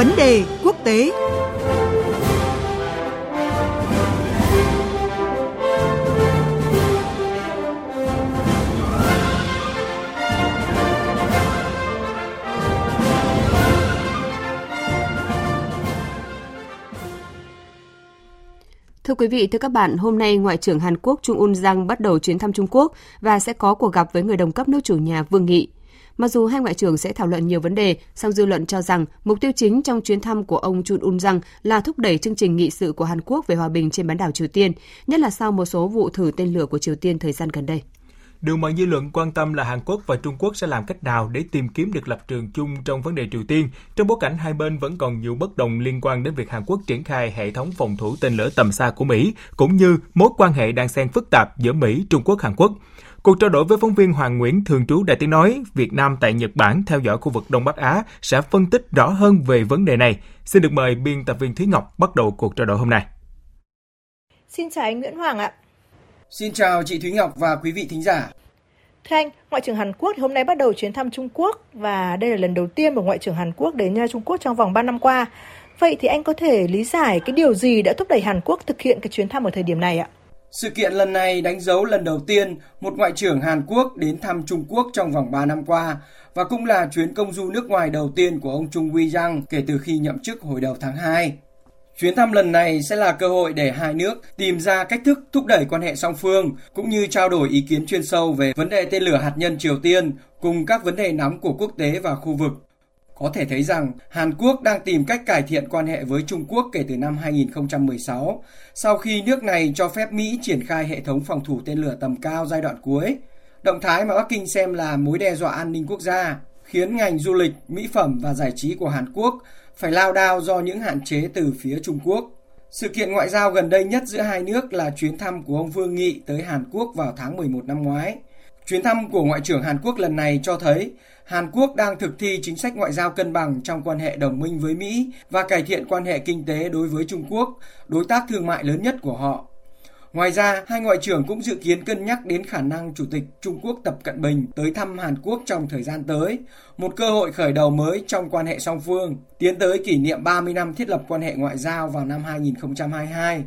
Vấn đề quốc tế Thưa quý vị, thưa các bạn, hôm nay Ngoại trưởng Hàn Quốc Chung Un Giang bắt đầu chuyến thăm Trung Quốc và sẽ có cuộc gặp với người đồng cấp nước chủ nhà Vương Nghị. Mặc dù hai ngoại trưởng sẽ thảo luận nhiều vấn đề, song dư luận cho rằng mục tiêu chính trong chuyến thăm của ông Chun Un rằng là thúc đẩy chương trình nghị sự của Hàn Quốc về hòa bình trên bán đảo Triều Tiên, nhất là sau một số vụ thử tên lửa của Triều Tiên thời gian gần đây. Điều mà dư luận quan tâm là Hàn Quốc và Trung Quốc sẽ làm cách nào để tìm kiếm được lập trường chung trong vấn đề Triều Tiên, trong bối cảnh hai bên vẫn còn nhiều bất đồng liên quan đến việc Hàn Quốc triển khai hệ thống phòng thủ tên lửa tầm xa của Mỹ, cũng như mối quan hệ đang xen phức tạp giữa Mỹ, Trung Quốc, Hàn Quốc. Cuộc trao đổi với phóng viên Hoàng Nguyễn thường trú Đài Tiếng Nói, Việt Nam tại Nhật Bản theo dõi khu vực Đông Bắc Á sẽ phân tích rõ hơn về vấn đề này. Xin được mời biên tập viên Thúy Ngọc bắt đầu cuộc trao đổi hôm nay. Xin chào anh Nguyễn Hoàng ạ. Xin chào chị Thúy Ngọc và quý vị thính giả. Thưa anh, Ngoại trưởng Hàn Quốc hôm nay bắt đầu chuyến thăm Trung Quốc và đây là lần đầu tiên một Ngoại trưởng Hàn Quốc đến Trung Quốc trong vòng 3 năm qua. Vậy thì anh có thể lý giải cái điều gì đã thúc đẩy Hàn Quốc thực hiện cái chuyến thăm ở thời điểm này ạ? Sự kiện lần này đánh dấu lần đầu tiên một ngoại trưởng Hàn Quốc đến thăm Trung Quốc trong vòng 3 năm qua và cũng là chuyến công du nước ngoài đầu tiên của ông Chung Wei-yang kể từ khi nhậm chức hồi đầu tháng 2. Chuyến thăm lần này sẽ là cơ hội để hai nước tìm ra cách thức thúc đẩy quan hệ song phương, cũng như trao đổi ý kiến chuyên sâu về vấn đề tên lửa hạt nhân Triều Tiên cùng các vấn đề nóng của quốc tế và khu vực. Có thể thấy rằng Hàn Quốc đang tìm cách cải thiện quan hệ với Trung Quốc kể từ năm 2016, sau khi nước này cho phép Mỹ triển khai hệ thống phòng thủ tên lửa tầm cao giai đoạn cuối. Động thái mà Bắc Kinh xem là mối đe dọa an ninh quốc gia, khiến ngành du lịch, mỹ phẩm và giải trí của Hàn Quốc phải lao đao do những hạn chế từ phía Trung Quốc. Sự kiện ngoại giao gần đây nhất giữa hai nước là chuyến thăm của ông Vương Nghị tới Hàn Quốc vào tháng 11 năm ngoái. Chuyến thăm của Ngoại trưởng Hàn Quốc lần này cho thấy Hàn Quốc đang thực thi chính sách ngoại giao cân bằng trong quan hệ đồng minh với Mỹ và cải thiện quan hệ kinh tế đối với Trung Quốc, đối tác thương mại lớn nhất của họ. Ngoài ra, hai ngoại trưởng cũng dự kiến cân nhắc đến khả năng Chủ tịch Trung Quốc Tập Cận Bình tới thăm Hàn Quốc trong thời gian tới, một cơ hội khởi đầu mới trong quan hệ song phương, tiến tới kỷ niệm 30 năm thiết lập quan hệ ngoại giao vào năm 2022.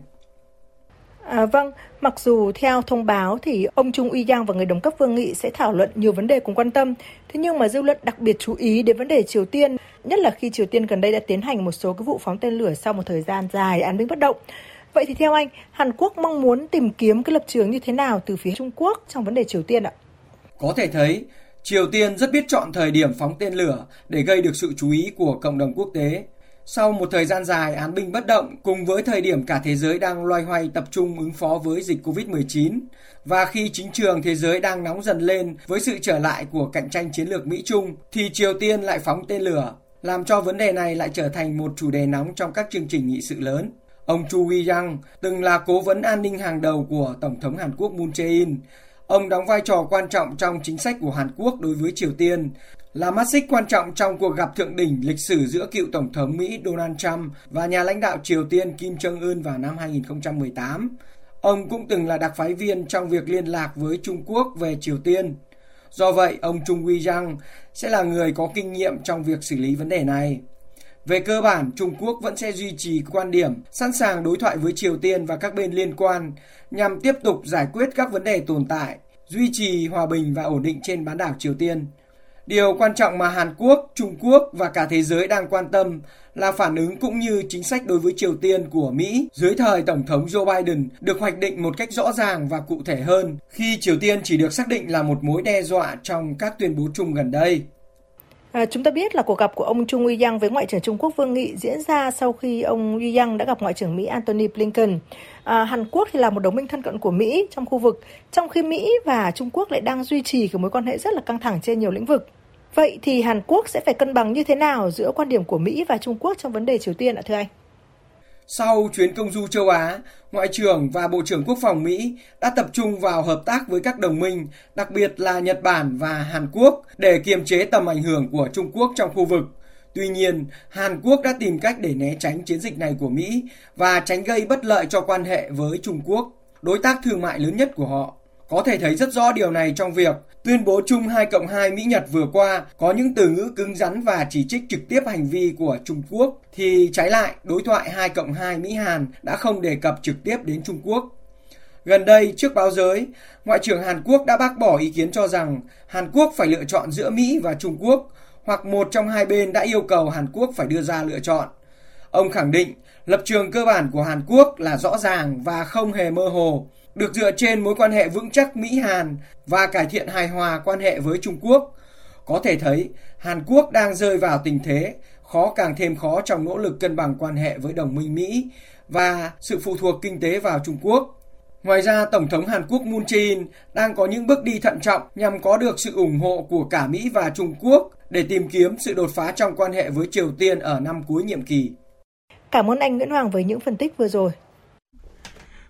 À, vâng, mặc dù theo thông báo thì ông Trung Uy Yang và người đồng cấp Vương Nghị sẽ thảo luận nhiều vấn đề cùng quan tâm, thế nhưng mà dư luận đặc biệt chú ý đến vấn đề Triều Tiên, nhất là khi Triều Tiên gần đây đã tiến hành một số cái vụ phóng tên lửa sau một thời gian dài án binh bất động. Vậy thì theo anh, Hàn Quốc mong muốn tìm kiếm cái lập trường như thế nào từ phía Trung Quốc trong vấn đề Triều Tiên ạ? Có thể thấy, Triều Tiên rất biết chọn thời điểm phóng tên lửa để gây được sự chú ý của cộng đồng quốc tế. Sau một thời gian dài án binh bất động cùng với thời điểm cả thế giới đang loay hoay tập trung ứng phó với dịch Covid-19 và khi chính trường thế giới đang nóng dần lên với sự trở lại của cạnh tranh chiến lược Mỹ-Trung thì Triều Tiên lại phóng tên lửa, làm cho vấn đề này lại trở thành một chủ đề nóng trong các chương trình nghị sự lớn. Ông Chu Wi-yang từng là cố vấn an ninh hàng đầu của Tổng thống Hàn Quốc Moon Jae-in. Ông đóng vai trò quan trọng trong chính sách của Hàn Quốc đối với Triều Tiên, là mắt xích quan trọng trong cuộc gặp thượng đỉnh lịch sử giữa cựu Tổng thống Mỹ Donald Trump và nhà lãnh đạo Triều Tiên Kim Jong-un vào năm 2018. Ông cũng từng là đặc phái viên trong việc liên lạc với Trung Quốc về Triều Tiên. Do vậy, ông Trung Quy Giang sẽ là người có kinh nghiệm trong việc xử lý vấn đề này. Về cơ bản, Trung Quốc vẫn sẽ duy trì quan điểm sẵn sàng đối thoại với Triều Tiên và các bên liên quan nhằm tiếp tục giải quyết các vấn đề tồn tại, duy trì hòa bình và ổn định trên bán đảo Triều Tiên. Điều quan trọng mà Hàn Quốc, Trung Quốc và cả thế giới đang quan tâm là phản ứng cũng như chính sách đối với Triều Tiên của Mỹ dưới thời Tổng thống Joe Biden được hoạch định một cách rõ ràng và cụ thể hơn khi Triều Tiên chỉ được xác định là một mối đe dọa trong các tuyên bố chung gần đây. À, chúng ta biết là cuộc gặp của ông Trung Uy Yang với Ngoại trưởng Trung Quốc Vương Nghị diễn ra sau khi ông Uy Yang đã gặp Ngoại trưởng Mỹ Antony Blinken. À, Hàn Quốc thì là một đồng minh thân cận của Mỹ trong khu vực, trong khi Mỹ và Trung Quốc lại đang duy trì cái mối quan hệ rất là căng thẳng trên nhiều lĩnh vực. Vậy thì Hàn Quốc sẽ phải cân bằng như thế nào giữa quan điểm của Mỹ và Trung Quốc trong vấn đề Triều Tiên ạ thưa anh? Sau chuyến công du châu Á, Ngoại trưởng và Bộ trưởng Quốc phòng Mỹ đã tập trung vào hợp tác với các đồng minh, đặc biệt là Nhật Bản và Hàn Quốc để kiềm chế tầm ảnh hưởng của Trung Quốc trong khu vực. Tuy nhiên, Hàn Quốc đã tìm cách để né tránh chiến dịch này của Mỹ và tránh gây bất lợi cho quan hệ với Trung Quốc, đối tác thương mại lớn nhất của họ. Có thể thấy rất rõ điều này trong việc tuyên bố chung 2 cộng 2 Mỹ-Nhật vừa qua có những từ ngữ cứng rắn và chỉ trích trực tiếp hành vi của Trung Quốc, thì trái lại đối thoại 2 cộng 2 Mỹ-Hàn đã không đề cập trực tiếp đến Trung Quốc. Gần đây, trước báo giới, Ngoại trưởng Hàn Quốc đã bác bỏ ý kiến cho rằng Hàn Quốc phải lựa chọn giữa Mỹ và Trung Quốc, hoặc một trong hai bên đã yêu cầu Hàn Quốc phải đưa ra lựa chọn. Ông khẳng định lập trường cơ bản của Hàn Quốc là rõ ràng và không hề mơ hồ, được dựa trên mối quan hệ vững chắc Mỹ-Hàn và cải thiện hài hòa quan hệ với Trung Quốc. Có thể thấy, Hàn Quốc đang rơi vào tình thế khó càng thêm khó trong nỗ lực cân bằng quan hệ với đồng minh Mỹ và sự phụ thuộc kinh tế vào Trung Quốc. Ngoài ra, Tổng thống Hàn Quốc Moon Jae-in đang có những bước đi thận trọng nhằm có được sự ủng hộ của cả Mỹ và Trung Quốc để tìm kiếm sự đột phá trong quan hệ với Triều Tiên ở năm cuối nhiệm kỳ. Cảm ơn anh Nguyễn Hoàng với những phân tích vừa rồi.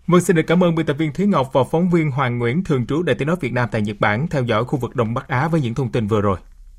Vâng, xin được cảm ơn biên tập viên Thúy Ngọc và phóng viên Hoàng Nguyễn thường trú Đại tiếng nói Việt Nam tại Nhật Bản theo dõi khu vực Đông Bắc Á với những thông tin vừa rồi.